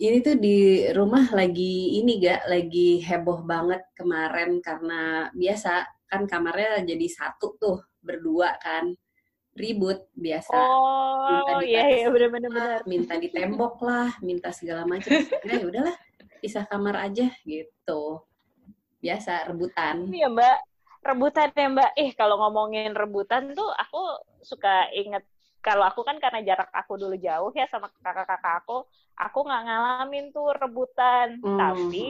ini tuh di rumah lagi ini gak lagi heboh banget kemarin karena biasa kan kamarnya jadi satu tuh berdua kan ribut biasa. Oh iya iya benar-benar minta ditembok lah minta segala macam. Ya udahlah pisah kamar aja gitu. Biasa rebutan. Iya mbak. Rebutan ya mbak. Eh kalau ngomongin rebutan tuh aku suka inget kalau aku kan karena jarak aku dulu jauh ya sama kakak-kakak aku, aku nggak ngalamin tuh rebutan. Mm. Tapi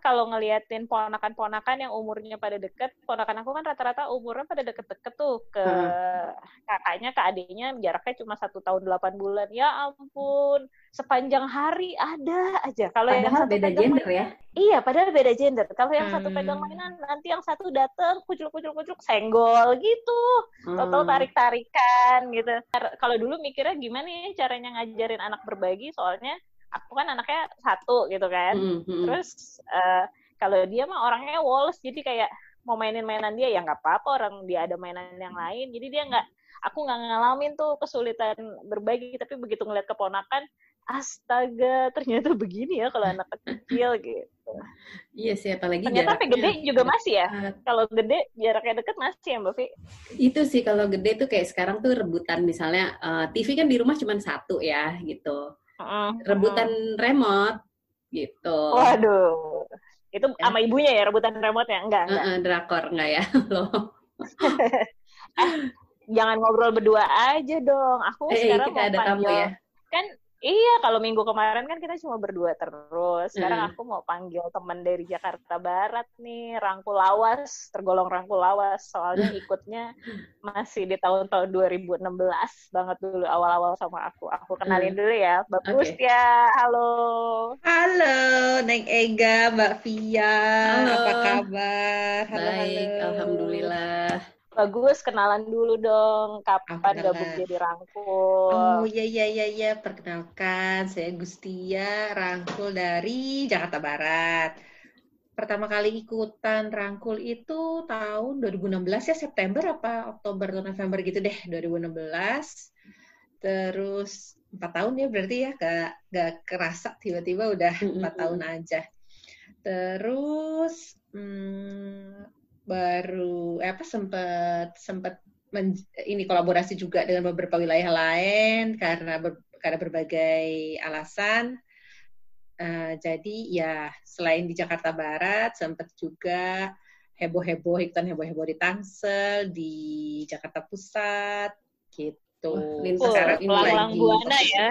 kalau ngeliatin ponakan-ponakan yang umurnya pada deket, ponakan aku kan rata-rata umurnya pada deket-deket tuh ke hmm. kakaknya, ke adiknya jaraknya cuma satu tahun delapan bulan. Ya ampun, sepanjang hari ada aja. Kalau yang satu beda gender mainan, ya? Iya, padahal beda gender. Kalau yang hmm. satu pegang mainan, nanti yang satu dateng kucuk-kucuk-kucuk senggol gitu, hmm. total tarik-tarikan gitu. Kalau dulu mikirnya gimana ya caranya ngajarin anak berbagi, soalnya aku kan anaknya satu gitu kan. Mm -hmm. terus uh, kalau dia mah orangnya woles jadi kayak mau mainin mainan dia ya nggak apa-apa orang dia ada mainan yang lain. Jadi dia nggak aku nggak ngalamin tuh kesulitan berbagi tapi begitu ngeliat keponakan astaga ternyata begini ya kalau anak kecil gitu. Iya sih apalagi ternyata jaraknya, gede juga masih ya? kalau gede jaraknya deket masih ya mbak Vi itu sih kalau gede tuh kayak sekarang tuh rebutan. Misalnya uh, eh, TV kan di rumah cuma satu ya gitu uh, rebutan uh. remote gitu. Waduh. Itu ya. sama ibunya ya rebutan remote ya? Enggak, enggak. Uh, uh, drakor enggak ya? Loh. eh, jangan ngobrol berdua aja dong. Aku eh, sekarang kita mau ada tamu ya. Kan Iya, kalau minggu kemarin kan kita cuma berdua terus. Sekarang hmm. aku mau panggil teman dari Jakarta Barat nih, Rangkul Lawas, tergolong Rangkul Lawas. Soalnya ikutnya masih di tahun-tahun 2016 banget dulu awal-awal sama aku. Aku kenalin hmm. dulu ya, Mbak okay. ya. Halo. Halo, Neng Ega, Mbak Via. Halo. Apa kabar? Halo, Baik, halo. Alhamdulillah. Bagus, kenalan dulu dong. Kapan gabung jadi Rangkul? Oh iya iya iya iya, perkenalkan saya Gustia Rangkul dari Jakarta Barat. Pertama kali ikutan Rangkul itu tahun 2016 ya September apa Oktober atau November gitu deh 2016. Terus empat tahun ya berarti ya gak, gak kerasa tiba-tiba udah empat tahun aja. Terus hmm, baru eh, apa sempat sempat ini kolaborasi juga dengan beberapa wilayah lain karena ber, karena berbagai alasan. Uh, jadi ya selain di Jakarta Barat sempat juga heboh-heboh ikutan heboh-heboh di Tangsel di Jakarta Pusat gitu. Oh, sekarang ini lagi buana ya.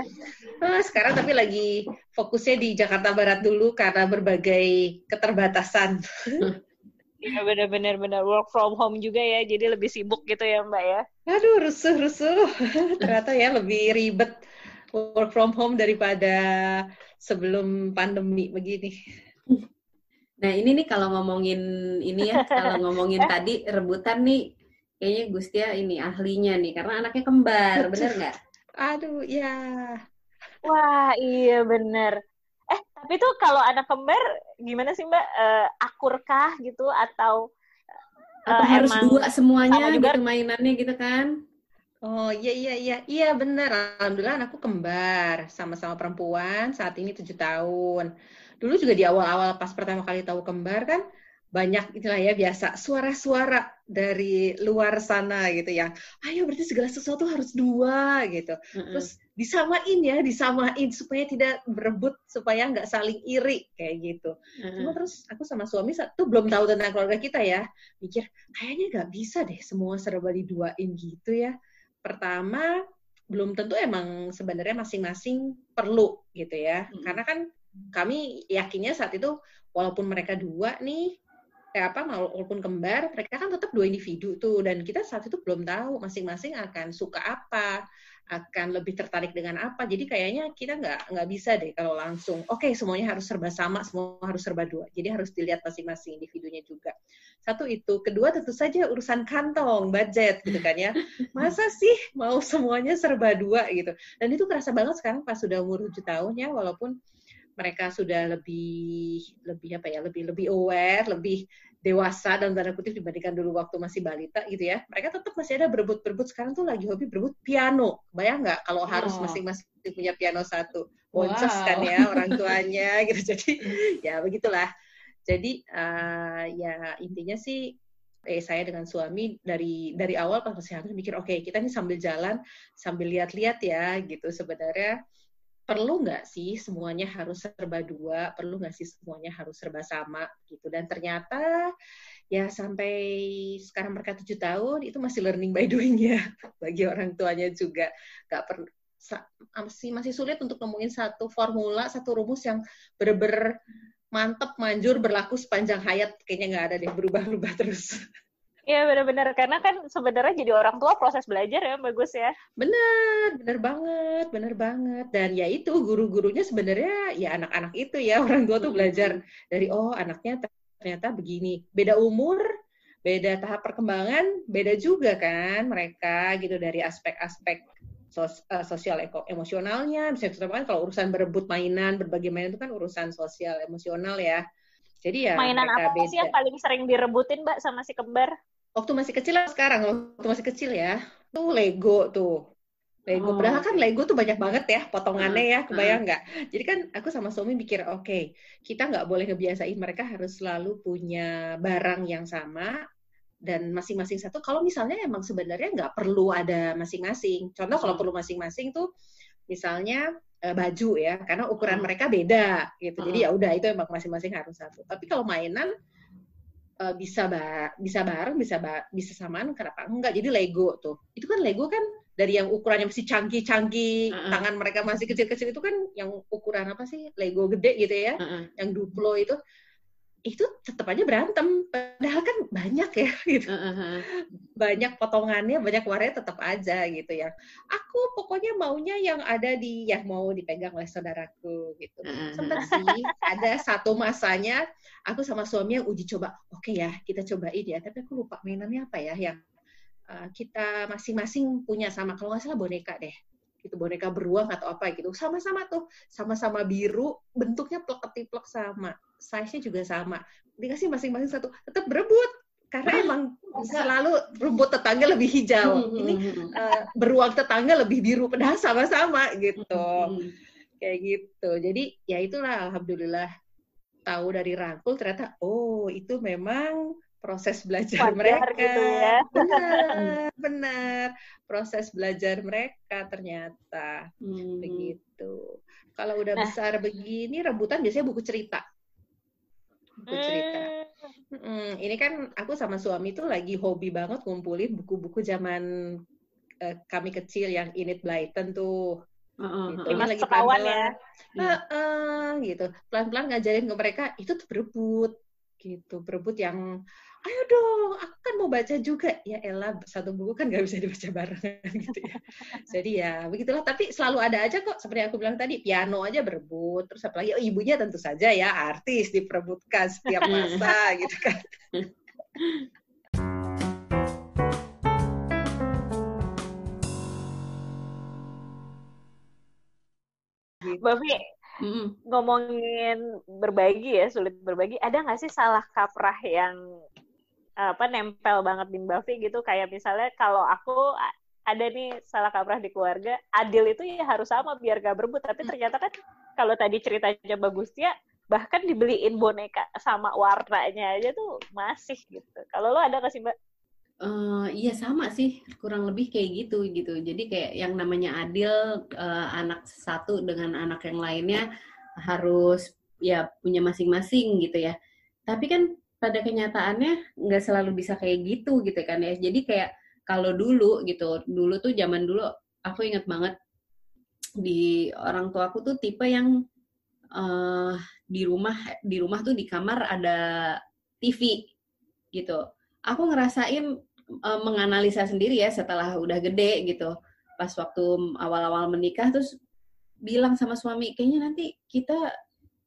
Uh, sekarang tapi lagi fokusnya di Jakarta Barat dulu karena berbagai keterbatasan. Iya benar-benar benar work from home juga ya, jadi lebih sibuk gitu ya Mbak ya. Aduh rusuh rusuh, ternyata ya lebih ribet work from home daripada sebelum pandemi begini. Nah ini nih kalau ngomongin ini ya, kalau ngomongin tadi rebutan nih, kayaknya Gustia ini ahlinya nih, karena anaknya kembar, bener nggak? Aduh, ya. Wah, iya bener. Eh, tapi tuh kalau anak kembar gimana sih Mbak? Uh, akurkah gitu atau uh, harus dua semuanya juga? gitu mainannya gitu kan? Oh iya iya iya iya benar. Alhamdulillah anakku kembar sama-sama perempuan saat ini tujuh tahun. Dulu juga di awal-awal pas pertama kali tahu kembar kan banyak itulah ya biasa suara-suara dari luar sana gitu yang ayo berarti segala sesuatu harus dua gitu mm-hmm. terus disamain ya disamain supaya tidak berebut supaya nggak saling iri kayak gitu. Mm-hmm. cuma terus aku sama suami tuh belum tahu tentang keluarga kita ya. Mikir kayaknya nggak bisa deh semua serba diduain gitu ya. Pertama belum tentu emang sebenarnya masing-masing perlu gitu ya. Mm-hmm. karena kan kami yakinnya saat itu walaupun mereka dua nih kayak apa walaupun kembar mereka kan tetap dua individu tuh. Dan kita saat itu belum tahu masing-masing akan suka apa akan lebih tertarik dengan apa. Jadi kayaknya kita nggak nggak bisa deh kalau langsung oke okay, semuanya harus serba sama semua harus serba dua. Jadi harus dilihat masing-masing individunya juga. Satu itu. Kedua tentu saja urusan kantong budget gitu kan ya. Masa sih mau semuanya serba dua gitu. Dan itu kerasa banget sekarang pas sudah umur tujuh tahun ya walaupun mereka sudah lebih lebih apa ya lebih lebih aware lebih dewasa dan tanda kutip dibandingkan dulu waktu masih balita gitu ya. Mereka tetap masih ada berebut-berebut sekarang tuh lagi hobi berebut piano. Bayang nggak kalau harus Oh. masing-masing punya piano satu? Wow. boncos kan ya orang tuanya gitu. Jadi ya begitulah. Jadi eh, ya intinya sih eh saya dengan suami dari dari awal pas masih hamil mikir oke kita nih sambil jalan sambil lihat-lihat ya gitu. Sebenarnya perlu nggak sih semuanya harus serba dua? Perlu nggak sih semuanya harus serba sama? Gitu. Dan ternyata ya sampai sekarang mereka tujuh tahun itu masih learning by doing ya bagi orang tuanya juga. Nggak per sa- masih masih sulit untuk nemuin satu formula satu rumus yang bener-bener mantep manjur berlaku sepanjang hayat. Kayaknya nggak ada deh berubah-ubah terus Iya benar-benar karena kan sebenarnya jadi orang tua proses belajar ya bagus ya. Bener, bener banget, bener banget. Dan ya itu guru-gurunya sebenarnya ya anak-anak itu ya orang tua tuh belajar dari oh anaknya ternyata begini. Beda umur, beda tahap perkembangan, beda juga kan mereka gitu dari aspek-aspek sos- eh, sosial eko- emosionalnya. Bisa kan kalau urusan berebut mainan, berbagai mainan itu kan urusan sosial emosional ya. Jadi ya Mainan apa sih yang beda. paling sering direbutin Mbak sama si kembar? Waktu masih kecil lah sekarang, waktu masih kecil ya, tuh Lego tuh. Lego, Oh, padahal kan oke. Lego tuh banyak banget ya potongannya ya, kebayang nggak? Jadi kan aku sama suami mikir, oke, kita nggak boleh ngebiasain mereka harus selalu punya barang yang sama dan masing-masing satu. Kalau misalnya emang sebenarnya nggak perlu ada masing-masing. Contoh kalau perlu masing-masing tuh, misalnya eh, baju ya, karena ukuran mereka beda gitu. Jadi ya udah itu emang masing-masing harus satu. Tapi kalau mainan eh, bisa ba bisa bareng, bisa ba bisa samaan, kenapa enggak? Jadi Lego tuh. Itu kan Lego kan dari yang ukurannya masih canggih-canggih, Uh-uh. tangan mereka masih kecil-kecil itu kan yang ukuran apa sih? Lego gede gitu ya, Heeh. yang Duplo itu. Itu tetap aja berantem. Padahal kan banyak ya gitu. Heeh. Banyak potongannya, banyak warnanya tetap aja gitu ya. Aku pokoknya maunya yang ada di ya mau dipegang oleh saudaraku gitu. Heeh, Sempet sih ada satu masanya aku sama suami yang uji coba. Oke ya, kita cobain ya. Tapi aku lupa mainannya apa ya yang uh, kita masing-masing punya sama. Kalau nggak salah boneka deh. Gitu boneka beruang atau apa gitu. Sama-sama tuh, sama-sama biru, bentuknya plek-ketiplek sama. Size-nya juga sama. Dikasih masing-masing satu, tetap berebut. Karena emang selalu rumput tetangga lebih hijau. Ini uh, beruang tetangga lebih biru, padahal sama-sama gitu Hmm. kayak gitu. Jadi ya itulah alhamdulillah tahu dari rangkul ternyata oh itu memang proses belajar Wajar mereka. gitu ya. Benar, benar. Proses belajar mereka ternyata Hmm. begitu. Kalau udah Nah. besar begini rebutan biasanya buku cerita. Buku cerita. Hmm. Hmm, ini kan aku sama suami tuh lagi hobi banget ngumpulin buku-buku zaman eh, kami kecil yang Enid Blyton tuh. Heeh, gitu. heeh. Dimas Ini lagi Sekawan pelan-pelan. ya. Heeh, gitu. Pelan-pelan ngajarin ke mereka itu tuh berebut gitu. Berebut yang ayo dong, aku kan mau baca juga. Ya elah, satu buku kan nggak bisa dibaca barengan gitu ya. Jadi ya begitulah. Tapi selalu ada aja kok. Seperti aku bilang tadi, piano aja berebut. Terus apalagi oh, ibunya tentu saja ya artis diperebutkan setiap masa gitu kan. Gitu. Mbak Vi, ngomongin berbagi ya, sulit berbagi. Ada nggak sih salah kaprah yang apa nempel banget di Mbak Vi gitu? Kayak misalnya kalau aku ada nih salah kaprah di keluarga, adil itu ya harus sama biar gak berebut. Tapi ternyata kan kalau tadi ceritanya bagus ya, bahkan dibeliin boneka sama warnanya aja tuh masih gitu. Kalau lo ada nggak sih Mbak? Eh, iya sama sih kurang lebih kayak gitu gitu jadi kayak yang namanya adil eh, anak satu dengan anak yang lainnya harus ya punya masing-masing gitu ya tapi kan pada kenyataannya nggak selalu bisa kayak gitu gitu kan ya. Jadi kayak kalau dulu gitu dulu tuh zaman dulu aku inget banget di orang tua aku tuh tipe yang eh, di rumah di rumah tuh di kamar ada TV gitu. Aku ngerasain eh, menganalisa sendiri ya setelah udah gede gitu. Pas waktu awal-awal menikah terus bilang sama suami kayaknya nanti kita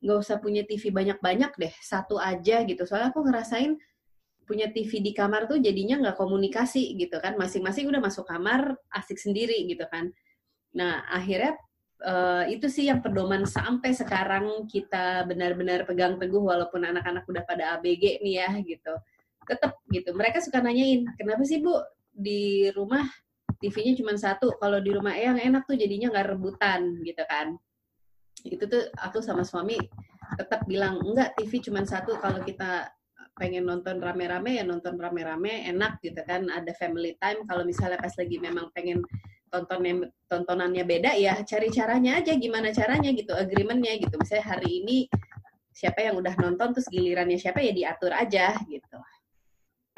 nggak usah punya TV banyak-banyak deh satu aja gitu soalnya aku ngerasain punya TV di kamar tuh jadinya nggak komunikasi gitu kan masing-masing udah masuk kamar asik sendiri gitu kan nah akhirnya uh, itu sih yang pedoman sampai sekarang kita benar-benar pegang teguh walaupun anak-anak udah pada ABG nih ya gitu. Tetap gitu. Mereka suka nanyain, "Kenapa sih, Bu, di rumah TV-nya cuma satu, kalau di rumah yang enak tuh jadinya nggak rebutan gitu kan?" Itu tuh aku sama suami tetap bilang, "Enggak, TV cuma satu kalau kita pengen nonton rame-rame ya nonton rame-rame enak gitu kan. Ada family time kalau misalnya pas lagi memang pengen tontonnya tontonannya beda ya cari caranya aja gimana caranya gitu agreementnya gitu. Misalnya hari ini siapa yang udah nonton terus gilirannya siapa ya diatur aja gitu.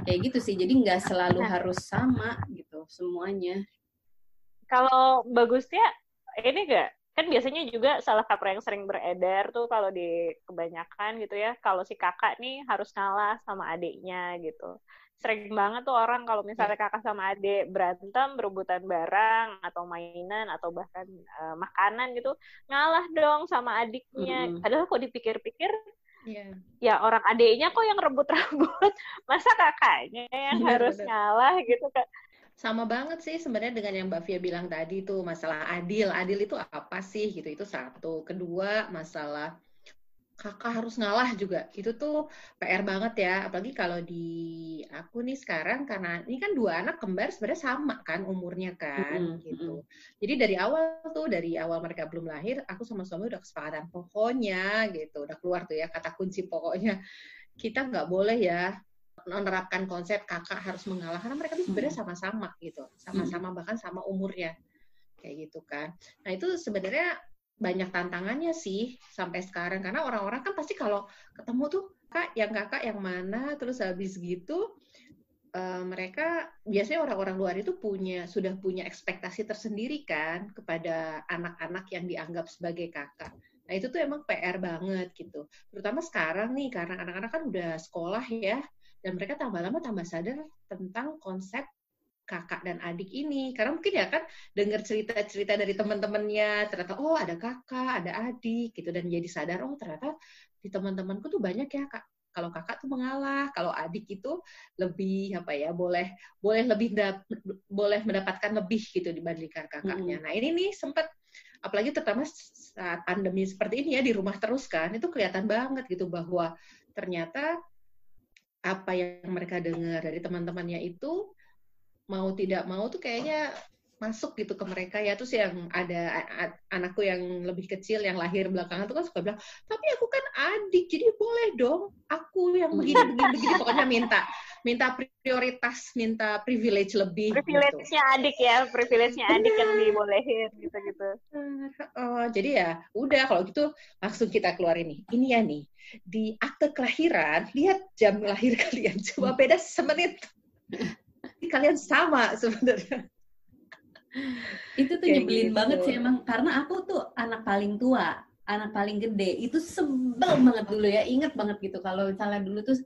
Kayak gitu sih jadi nggak selalu nah. harus sama gitu semuanya. Kalau bagusnya ini gak kan biasanya juga salah kaprah yang sering beredar tuh kalau di kebanyakan gitu ya kalau si kakak nih harus ngalah sama adiknya gitu sering banget tuh orang kalau misalnya iya. kakak sama adik berantem berebutan barang atau mainan atau bahkan uh, makanan gitu ngalah dong sama adiknya mm -hmm. padahal kok dipikir-pikir yeah. ya orang adiknya kok yang rebut-rebut masa kakaknya yang yeah, harus bener. ngalah gitu kan sama banget sih sebenarnya dengan yang Mbak Fia bilang tadi tuh masalah adil. Adil itu apa sih gitu. Itu satu. Kedua, masalah kakak harus ngalah juga. Itu tuh PR banget ya. Apalagi kalau di aku nih sekarang karena ini kan dua anak kembar sebenarnya sama kan umurnya kan mm -hmm. gitu. Jadi dari awal tuh dari awal mereka belum lahir, aku sama suami udah kesepakatan pokoknya gitu. Udah keluar tuh ya kata kunci pokoknya kita nggak boleh ya menerapkan konsep kakak harus mengalah karena mereka itu sebenarnya sama-sama gitu sama-sama bahkan sama umurnya kayak gitu kan. Nah itu sebenarnya banyak tantangannya sih sampai sekarang karena orang-orang kan pasti kalau ketemu tuh kak yang kakak yang mana? Terus habis gitu uh, mereka biasanya orang-orang luar itu punya sudah punya ekspektasi tersendiri kan kepada anak-anak yang dianggap sebagai kakak. Nah itu tuh emang PR banget gitu. Terutama sekarang nih karena anak-anak kan udah sekolah ya dan mereka tambah lama tambah sadar tentang konsep kakak dan adik ini. Karena mungkin ya kan dengar cerita-cerita dari teman-temannya ternyata oh ada kakak ada adik gitu. Dan jadi sadar oh ternyata di teman-temanku tuh banyak ya kak. Kalau kakak tuh mengalah kalau adik itu lebih apa ya boleh boleh lebih dap, boleh mendapatkan lebih gitu dibandingkan kakaknya hmm. nah ini nih sempat apalagi terutama saat pandemi seperti ini ya di rumah terus kan itu kelihatan banget gitu bahwa ternyata apa yang mereka dengar dari teman-temannya itu mau tidak mau tuh kayaknya masuk gitu ke mereka ya. Terus yang ada anakku yang lebih kecil yang lahir belakangan tuh kan suka bilang tapi aku kan adik jadi boleh dong. Aku yang begini begini begini. Pokoknya minta minta prioritas minta privilege lebih gitu. privilege-nya gitu. adik ya privilege-nya adik yang dibolehin gitu gitu uh, jadi ya udah kalau gitu langsung kita keluar ini ini ya nih di akte kelahiran lihat jam lahir kalian coba beda semenit kalian sama sebenarnya itu tuh nyebelin gitu. banget sih emang karena aku tuh anak paling tua anak paling gede itu sebel banget dulu ya inget banget gitu kalau misalnya dulu tuh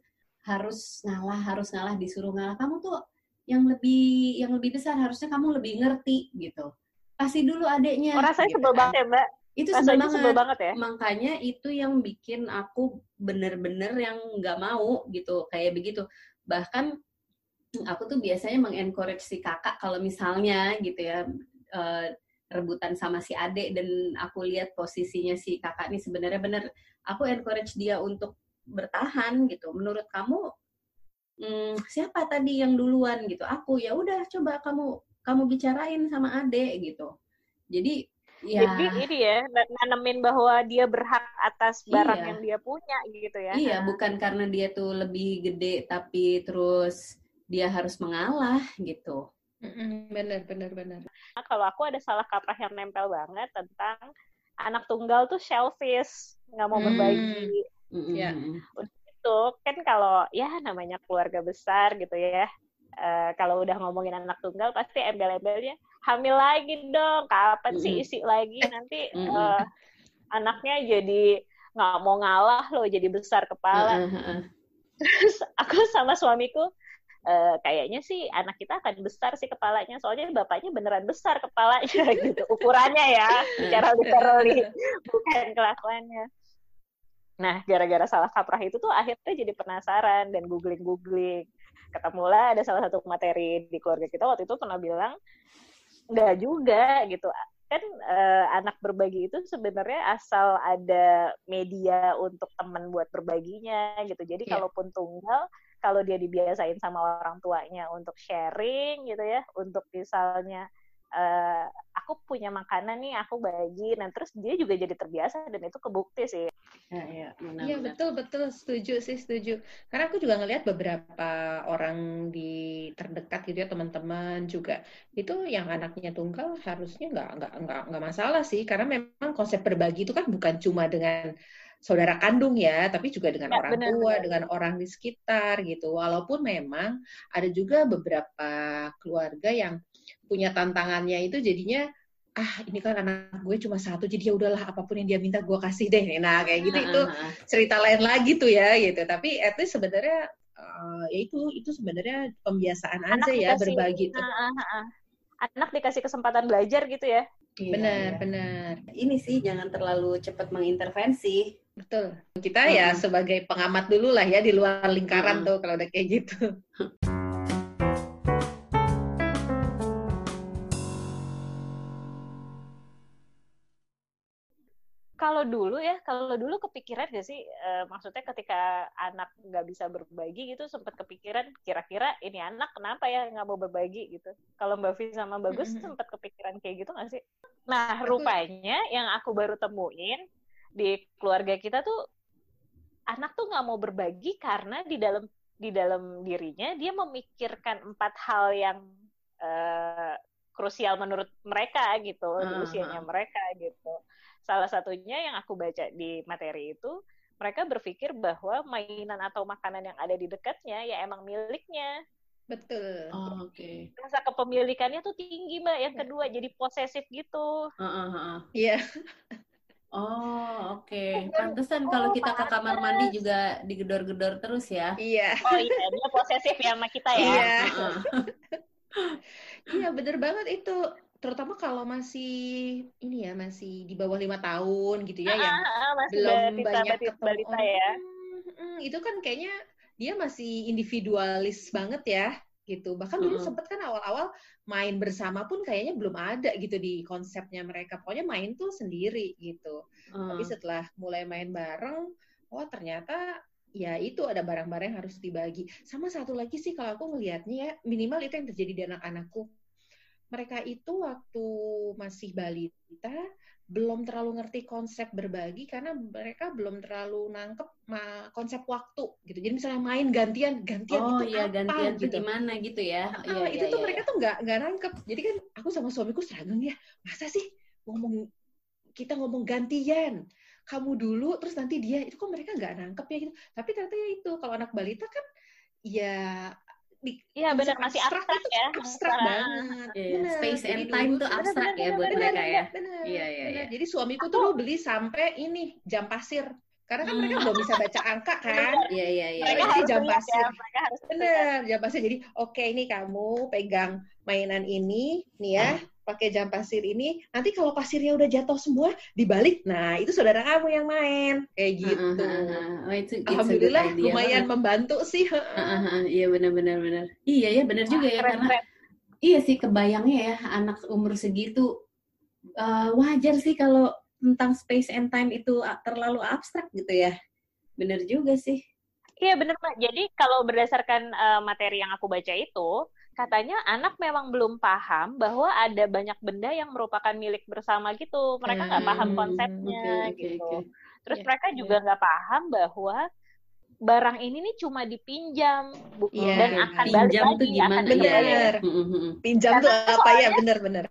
harus ngalah harus ngalah disuruh ngalah. Kamu tuh yang lebih yang lebih besar harusnya kamu lebih ngerti gitu. Kasih dulu adeknya oh, rasanya gitu sebel kan. banget ya mbak? Itu sebel banget. sebel banget. ya? Makanya itu yang bikin aku bener-bener yang nggak mau gitu. Kayak begitu. Bahkan aku tuh biasanya mengencourage si kakak kalau misalnya gitu ya uh, rebutan sama si adek dan aku lihat posisinya si kakak ini sebenarnya bener. Aku encourage dia untuk bertahan gitu. Menurut kamu hmm, siapa tadi yang duluan gitu? Aku ya udah coba kamu kamu bicarain sama Ade gitu. Jadi ya Jadi ini ya nanemin bahwa dia berhak atas barang iya. yang dia punya gitu ya. Iya, bukan karena dia tuh lebih gede tapi terus dia harus mengalah gitu. Bener, bener, bener. Nah, kalau aku ada salah kaprah yang nempel banget tentang anak tunggal tuh selfish, nggak mau berbagi. Mm-hmm. Ya. itu kan kalau ya namanya keluarga besar gitu ya. Uh, kalau udah ngomongin anak tunggal pasti embel-embelnya hamil lagi dong kapan sih isi lagi nanti uh, anaknya jadi nggak mau ngalah loh jadi besar kepala terus aku sama suamiku uh, kayaknya sih anak kita akan besar sih kepalanya soalnya bapaknya beneran besar kepalanya gitu ukurannya ya secara literally bukan kelakuannya Nah, gara-gara salah kaprah itu tuh akhirnya jadi penasaran dan googling-googling. Ketemulah ada salah satu materi di keluarga kita waktu itu pernah bilang, enggak juga gitu. kan uh, anak berbagi itu sebenarnya asal ada media untuk teman buat berbaginya gitu. Jadi yeah. kalaupun tunggal, kalau dia dibiasain sama orang tuanya untuk sharing gitu ya, untuk misalnya uh, aku punya makanan nih aku bagi. Nah terus dia juga jadi terbiasa dan itu kebukti sih. Ya ya iya betul betul. Setuju sih setuju. Karena aku juga ngelihat beberapa orang di terdekat gitu ya teman-teman juga itu yang anaknya tunggal harusnya nggak nggak nggak nggak masalah sih. Karena memang konsep berbagi itu kan bukan cuma dengan saudara kandung ya, tapi juga dengan ya, orang benar, tua, benar. dengan orang di sekitar gitu. Walaupun memang ada juga beberapa keluarga yang punya tantangannya itu jadinya ah ini kan anak gue cuma satu jadi ya udahlah apa pun yang dia minta gue kasih deh nah kayak gitu itu cerita lain lagi tuh ya gitu tapi itu sebenarnya uh, ya itu itu sebenarnya pembiasaan anak aja ya berbagi tuh. Uh, uh, uh. anak dikasih kesempatan belajar gitu ya iya, benar iya. benar ini sih jangan terlalu cepat mengintervensi betul kita uh. ya sebagai pengamat dulu lah ya di luar lingkaran uh. tuh kalau udah kayak gitu kalau dulu ya, kalau dulu kepikiran gak sih, uh, maksudnya ketika anak nggak bisa berbagi gitu, sempat kepikiran kira-kira ini anak kenapa ya nggak mau berbagi gitu. Kalau Mbak Vi sama Bagus mm -hmm. sempat kepikiran kayak gitu nggak sih? Nah, rupanya yang aku baru temuin di keluarga kita tuh anak tuh nggak mau berbagi karena di dalam di dalam dirinya dia memikirkan empat hal yang uh, krusial menurut mereka gitu, uh -huh. usianya mereka gitu salah satunya yang aku baca di materi itu mereka berpikir bahwa mainan atau makanan yang ada di dekatnya ya emang miliknya. Betul. Oh, Oke. Okay. Rasa kepemilikannya tuh tinggi mbak. Yang kedua jadi posesif gitu. Iya. Uh, uh, uh. Yeah. Oh, oke. Okay. Pantesan oh, kalau kita ke kamar mandi juga digedor-gedor terus ya. Iya. Oh iya, dia posesif ya sama kita ya. Iya. iya, bener banget itu terutama kalau masih ini ya masih di bawah lima tahun gitu ya ah, yang ah, masih belum balita, banyak ketemu balita ya. Hmm, hmm, itu kan kayaknya dia masih individualis banget ya gitu bahkan dulu hmm. sempet kan awal-awal main bersama pun kayaknya belum ada gitu di konsepnya mereka pokoknya main tuh sendiri gitu hmm. tapi setelah mulai main bareng oh ternyata ya itu ada barang-barang yang harus dibagi sama satu lagi sih kalau aku ngelihatnya ya minimal itu yang terjadi di anak-anakku mereka itu waktu masih balita belum terlalu ngerti konsep berbagi karena mereka belum terlalu nangkep konsep waktu gitu. Jadi misalnya main gantian, gantian oh, itu iya, apa gantian gitu. gimana gitu ya. Nah, iya, itu iya, tuh iya. mereka tuh nggak nggak nangkep. Jadi kan aku sama suamiku seragam ya. Masa sih ngomong kita ngomong gantian kamu dulu terus nanti dia itu kok mereka nggak nangkep ya gitu tapi ternyata ya itu kalau anak balita kan ya Iya benar masih abstrak ya. Abstrak banget. Yeah, bener. Space and time tuh abstrak ya buat bener, mereka ya. Iya iya iya. Jadi suamiku tuh beli sampai ini jam pasir. Karena kan mereka belum bisa baca angka kan. Iya iya iya. Mereka harus jam pasir. Ya, mereka harus bener jam pasir. Jadi oke okay, ini kamu pegang mainan ini nih ya pakai jam pasir ini, nanti kalau pasirnya udah jatuh semua, dibalik, nah itu saudara kamu yang main, kayak gitu. Uh, uh, uh, oh, itu, Alhamdulillah lumayan membantu sih. Uh, uh, uh, iya benar-benar benar. Iya ya benar juga ya keren, karena keren. iya sih kebayangnya ya anak umur segitu uh, wajar sih kalau tentang space and time itu terlalu abstrak gitu ya. Benar juga sih. Iya benar Pak. Jadi kalau berdasarkan uh, materi yang aku baca itu, katanya anak memang belum paham bahwa ada banyak benda yang merupakan milik bersama gitu. Mereka nggak hmm, paham konsepnya okay, gitu. Okay. Terus yeah, mereka juga nggak yeah. paham bahwa barang ini nih cuma dipinjam yeah, dan akan pinjam balik lagi. Gimana? Bener. Ya. Pinjam tuh apa ya? Bener-bener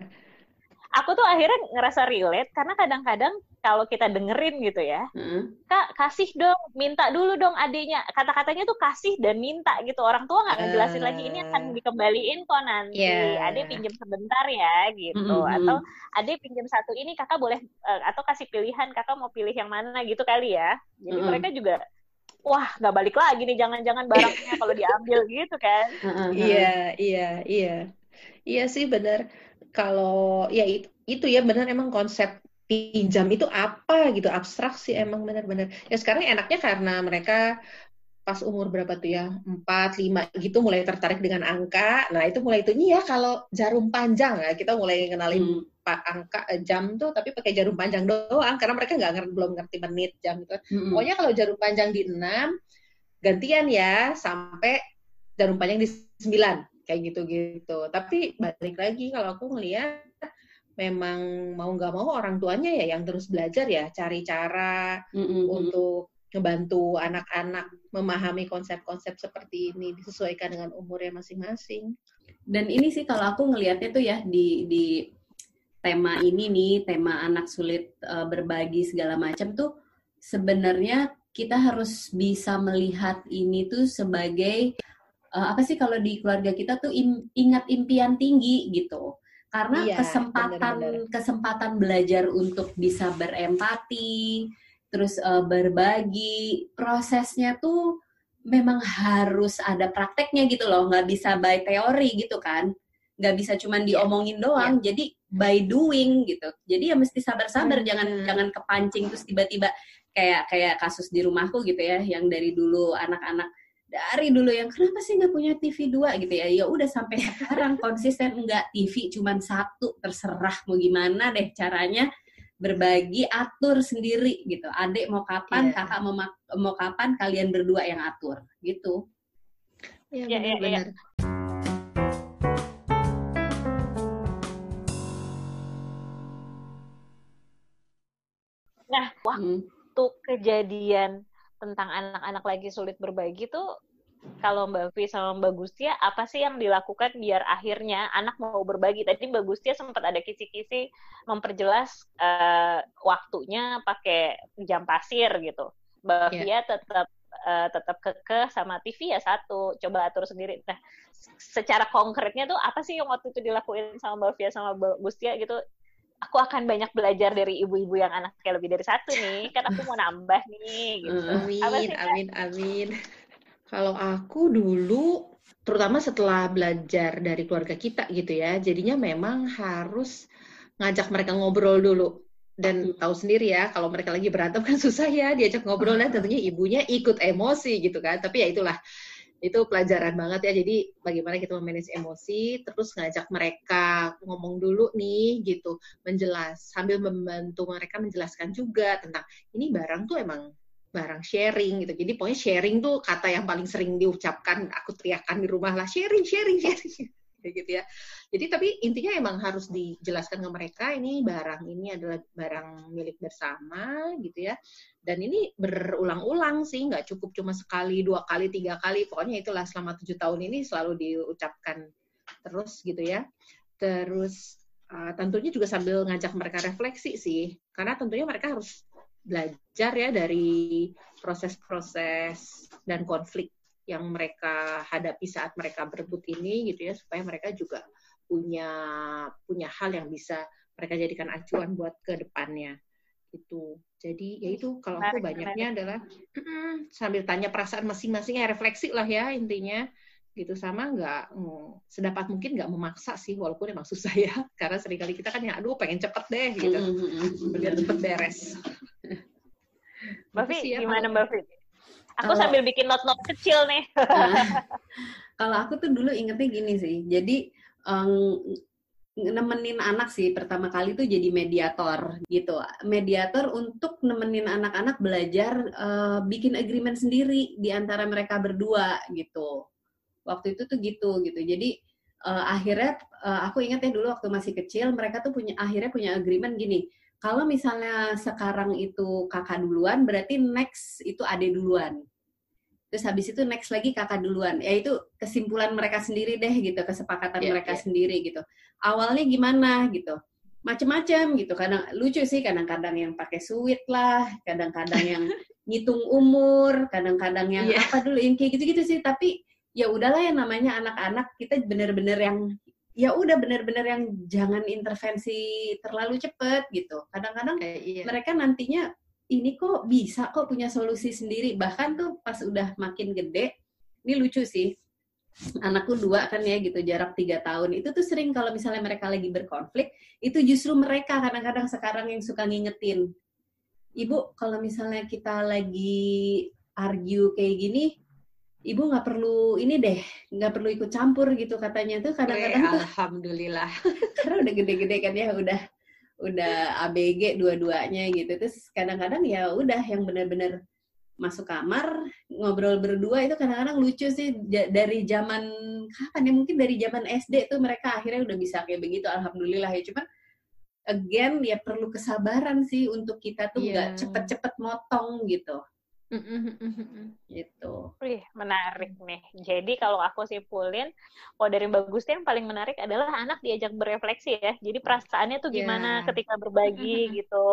aku tuh akhirnya ngerasa relate karena kadang-kadang kalau kita dengerin gitu ya, hmm. kak kasih dong, minta dulu dong adiknya. Kata-katanya tuh kasih dan minta gitu. Orang tua nggak ngejelasin uh, lagi ini akan ah. dikembaliin kok nanti. Yeah. Adik pinjam sebentar ya gitu. Mm -hmm. Atau adik pinjam satu ini kakak boleh uh, atau kasih pilihan kakak mau pilih yang mana gitu kali ya. Jadi mm -hmm. mereka juga wah nggak balik lagi nih jangan-jangan barangnya kalau diambil gitu kan. Iya iya iya iya sih benar kalau ya itu, itu ya benar emang konsep pinjam itu apa gitu abstrak sih emang benar-benar ya sekarang enaknya karena mereka pas umur berapa tuh ya empat lima gitu mulai tertarik dengan angka nah itu mulai itu ya kalau jarum panjang ya kita mulai kenalin hmm. pak angka eh, jam tuh tapi pakai jarum panjang doang karena mereka nggak ngerti belum ngerti menit jam gitu. Mm-mm. Pokoknya kalau jarum panjang di 6 gantian ya sampai jarum panjang di 9 kayak gitu-gitu. Tapi balik lagi kalau aku ngelihat memang mau nggak mau orang tuanya ya yang terus belajar ya cari cara Mm-mm, mm-mm. untuk ngebantu anak-anak memahami konsep-konsep seperti ini disesuaikan dengan umurnya masing-masing. Dan ini sih kalau aku ngelihatnya tuh ya di di tema ini nih, tema anak sulit eh, berbagi segala macam tuh sebenarnya kita harus bisa melihat ini tuh sebagai eh, apa sih kalau di keluarga kita tuh im- ingat impian tinggi gitu. Karena Iya, kesempatan benar-benar. kesempatan belajar untuk bisa berempati, terus eh, berbagi, prosesnya tuh memang harus ada prakteknya gitu loh, nggak bisa by teori gitu kan, nggak bisa cuman Iya, diomongin doang, jadi by doing gitu. Jadi ya mesti sabar-sabar, Hmm. jangan jangan kepancing terus tiba-tiba kayak kayak kasus di rumahku gitu ya, yang dari dulu anak-anak dari dulu yang kenapa sih nggak punya TV 2 gitu ya ya udah sampai sekarang konsisten nggak TV cuman satu terserah mau gimana deh caranya berbagi atur sendiri gitu adik mau kapan Iya. kakak mau mau kapan kalian berdua yang atur gitu Iya Iya, iya, iya. benar-benar. Nah, Hmm. waktu kejadian tentang anak-anak lagi sulit berbagi tuh kalau Mbak Vi sama Mbak Gustia apa sih yang dilakukan biar akhirnya anak mau berbagi? Tadi Mbak Gustia sempat ada kisi-kisi memperjelas eh, waktunya pakai jam pasir gitu. Mbak Iya. Via tetap eh, tetap kekeh sama TV ya satu, coba atur sendiri. Nah, secara konkretnya tuh apa sih yang waktu itu dilakuin sama Mbak Via sama Mbak Gustia gitu? Aku akan banyak belajar dari ibu-ibu yang anaknya lebih dari satu nih, kan aku mau nambah nih gitu. Apa Amin, sih, amin, amin. Kalau aku dulu, terutama setelah belajar dari keluarga kita gitu ya, jadinya memang harus ngajak mereka ngobrol dulu. Dan Hmm. tahu sendiri ya, kalau mereka lagi berantem kan susah ya diajak ngobrol dan tentunya ibunya ikut emosi gitu kan. Tapi ya itulah, itu pelajaran banget ya. Jadi bagaimana kita memanage emosi, terus ngajak mereka ngomong dulu nih gitu, menjelas sambil membantu mereka menjelaskan juga tentang ini barang tuh emang barang sharing gitu. Jadi pokoknya sharing tuh kata yang paling sering diucapkan, aku teriakan di rumah lah, sharing, sharing, sharing. Gitu ya. Jadi tapi intinya emang harus dijelaskan ke mereka ini barang ini adalah barang milik bersama gitu ya. Dan ini berulang-ulang sih, nggak cukup cuma sekali, dua kali, tiga kali. Pokoknya itulah selama tujuh tahun ini selalu diucapkan terus gitu ya. Terus uh, tentunya juga sambil ngajak mereka refleksi sih, karena tentunya mereka harus belajar ya dari proses-proses dan konflik yang mereka hadapi saat mereka berebut ini gitu ya supaya mereka juga punya punya hal yang bisa mereka jadikan acuan buat ke depannya gitu. Jadi ya itu kalau aku banyaknya adalah mm, sambil tanya perasaan masing-masing ya refleksi lah ya intinya gitu sama nggak mm, sedapat mungkin nggak memaksa sih walaupun emang susah ya karena sering kali kita kan ya aduh pengen cepet deh gitu biar cepet beres. Mbak Gitu sih ya gimana Mbak Vi? Aku Kalau- sambil bikin not-not kecil nih. Nah, kalau aku tuh dulu ingetnya gini sih, jadi em, nemenin anak sih pertama kali tuh jadi mediator gitu, mediator untuk nemenin anak-anak belajar eh, bikin agreement sendiri di antara mereka berdua gitu. Waktu itu tuh gitu gitu, jadi eh, akhirnya eh, aku ingat ya dulu waktu masih kecil mereka tuh punya akhirnya punya agreement gini. Kalau misalnya sekarang itu kakak duluan, berarti next itu ade duluan. Terus habis itu next lagi kakak duluan. Ya itu kesimpulan mereka sendiri deh gitu kesepakatan Iya, mereka iya. sendiri gitu. Awalnya gimana gitu? Macem-macem gitu. Kadang lucu sih kadang-kadang yang pakai sweet lah kadang-kadang yang ngitung umur kadang-kadang yang Iya. apa dulu yang kayak gitu-gitu sih. Tapi ya udahlah yang namanya anak-anak kita bener-bener yang ya udah bener-bener yang jangan intervensi terlalu cepet gitu kadang-kadang Kayak iya. mereka nantinya ini kok bisa kok punya solusi sendiri bahkan tuh pas udah makin gede ini lucu sih anakku dua kan ya gitu jarak tiga tahun itu tuh sering kalau misalnya mereka lagi berkonflik itu justru mereka kadang-kadang sekarang yang suka ngingetin ibu kalau misalnya kita lagi argue kayak gini ibu nggak perlu ini deh nggak perlu ikut campur gitu katanya tuh kadang-kadang tuh alhamdulillah. karena udah gede-gede kan ya udah udah ABG dua-duanya gitu terus kadang-kadang ya udah yang benar-benar masuk kamar ngobrol berdua itu kadang-kadang lucu sih dari zaman kapan ya mungkin dari zaman SD tuh mereka akhirnya udah bisa kayak begitu alhamdulillah ya cuman again ya perlu kesabaran sih untuk kita tuh nggak yeah. cepet-cepet motong gitu gitu. Wih, menarik nih. Jadi kalau aku simpulin, kalau dari bagus yang paling menarik adalah anak diajak berefleksi ya. Jadi perasaannya tuh gimana yeah. ketika berbagi gitu.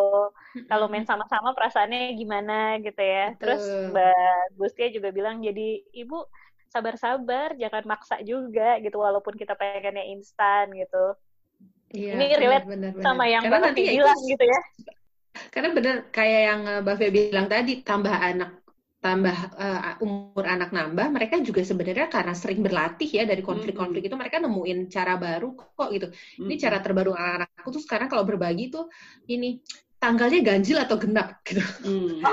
kalau main sama-sama perasaannya gimana gitu ya. Betul. Terus Mbak Gustia juga bilang jadi ibu sabar-sabar, jangan maksa juga gitu walaupun kita pengennya instan gitu. Iya, Ini relate bener, bener, sama yang Mbak nanti bilang gitu ya karena benar kayak yang eh, Mbak Fia bilang tadi, tambah anak tambah uh, umur anak nambah, mereka juga sebenarnya karena sering berlatih ya dari konflik-konflik itu mereka nemuin cara baru kok gitu. Ini cara terbaru anak-anakku tuh sekarang kalau berbagi tuh ini tanggalnya ganjil atau genap gitu. Uh,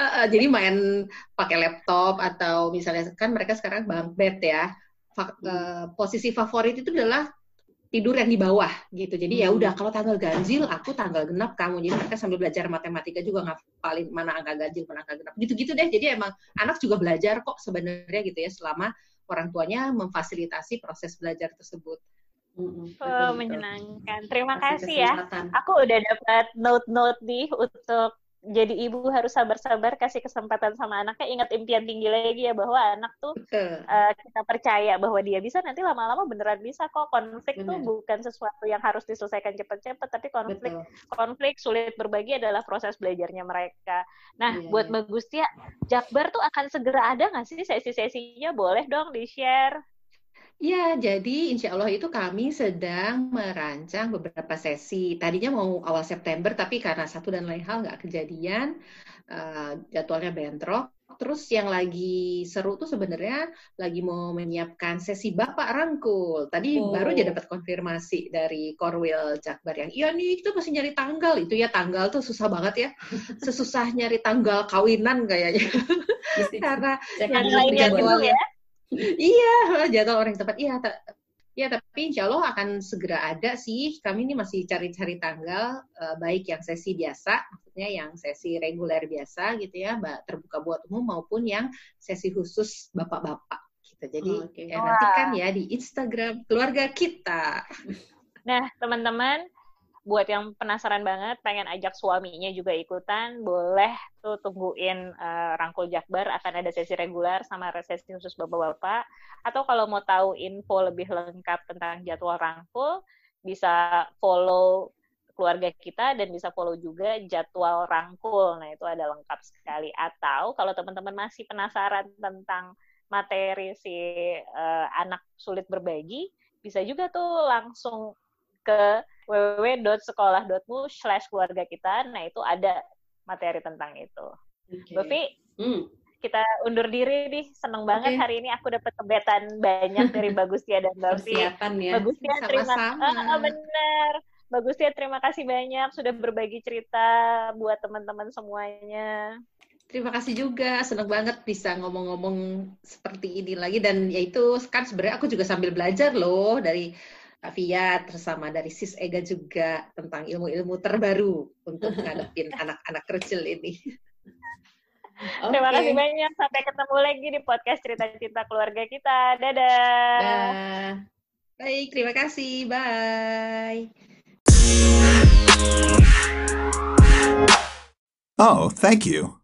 uh, jadi main pakai laptop atau misalnya kan mereka sekarang bang bed ya. Fa uh, posisi favorit itu adalah tidur yang di bawah gitu. Jadi ya hmm. udah kalau tanggal ganjil aku tanggal genap kamu. Jadi mereka sambil belajar matematika juga ngapalin mana angka ganjil, mana angka genap. Gitu-gitu deh. Jadi emang anak juga belajar kok sebenarnya gitu ya selama orang tuanya memfasilitasi proses belajar tersebut. Mm-hmm. Oh, menyenangkan. Terima kasih, kasih ya. Aku udah dapat note-note nih untuk jadi ibu harus sabar-sabar kasih kesempatan sama anaknya ingat impian tinggi lagi ya bahwa anak tuh uh, kita percaya bahwa dia bisa nanti lama-lama beneran bisa kok konflik Bener. tuh bukan sesuatu yang harus diselesaikan cepat-cepat tapi konflik Betul. konflik sulit berbagi adalah proses belajarnya mereka nah iya, buat iya. bagus ya Jakbar tuh akan segera ada nggak sih sesi-sesinya boleh dong di share Ya, jadi insya Allah itu kami sedang merancang beberapa sesi. Tadinya mau awal September, tapi karena satu dan lain hal nggak kejadian, uh, jadwalnya bentrok. Terus yang lagi seru tuh sebenarnya lagi mau menyiapkan sesi Bapak Rangkul. Tadi oh. baru aja dapat konfirmasi dari Korwil Jakbar yang, iya nih kita masih nyari tanggal. Itu ya tanggal tuh susah banget ya. Sesusah nyari tanggal kawinan kayaknya. karena yang jadwalnya. Ya iya, jadwal orang tempat. Iya, ta ya tapi insya Allah akan segera ada sih. Kami ini masih cari-cari tanggal, uh, baik yang sesi biasa, maksudnya yang sesi reguler biasa gitu ya, mbak terbuka buat umum maupun yang sesi khusus bapak-bapak. Gitu. Jadi oh, okay. ya, nantikan ya di Instagram keluarga kita. Nah, teman-teman, buat yang penasaran banget pengen ajak suaminya juga ikutan boleh tuh tungguin uh, Rangkul Jakbar akan ada sesi reguler sama sesi khusus bapak-bapak. Atau kalau mau tahu info lebih lengkap tentang jadwal Rangkul bisa follow keluarga kita dan bisa follow juga jadwal Rangkul. Nah itu ada lengkap sekali. Atau kalau teman-teman masih penasaran tentang materi si uh, anak sulit berbagi bisa juga tuh langsung ke www.sekolah.mu slash keluarga kita. Nah, itu ada materi tentang itu. Okay. Buffy, hmm. kita undur diri nih. Seneng banget okay. hari ini aku dapat kebetan banyak dari Bagustia dan Buffy. Persiapan ya. Bagustia terima ah, benar. Bagustia terima kasih banyak sudah berbagi cerita buat teman-teman semuanya. Terima kasih juga, senang banget bisa ngomong-ngomong seperti ini lagi dan yaitu kan sebenarnya aku juga sambil belajar loh dari Kak Fiat bersama dari Sis Ega juga tentang ilmu-ilmu terbaru untuk ngadepin anak-anak kecil ini. Okay. Terima kasih banyak. Sampai ketemu lagi di podcast cerita-cerita keluarga kita. Dadah. Dadah. Baik, terima kasih. Bye. Oh, thank you.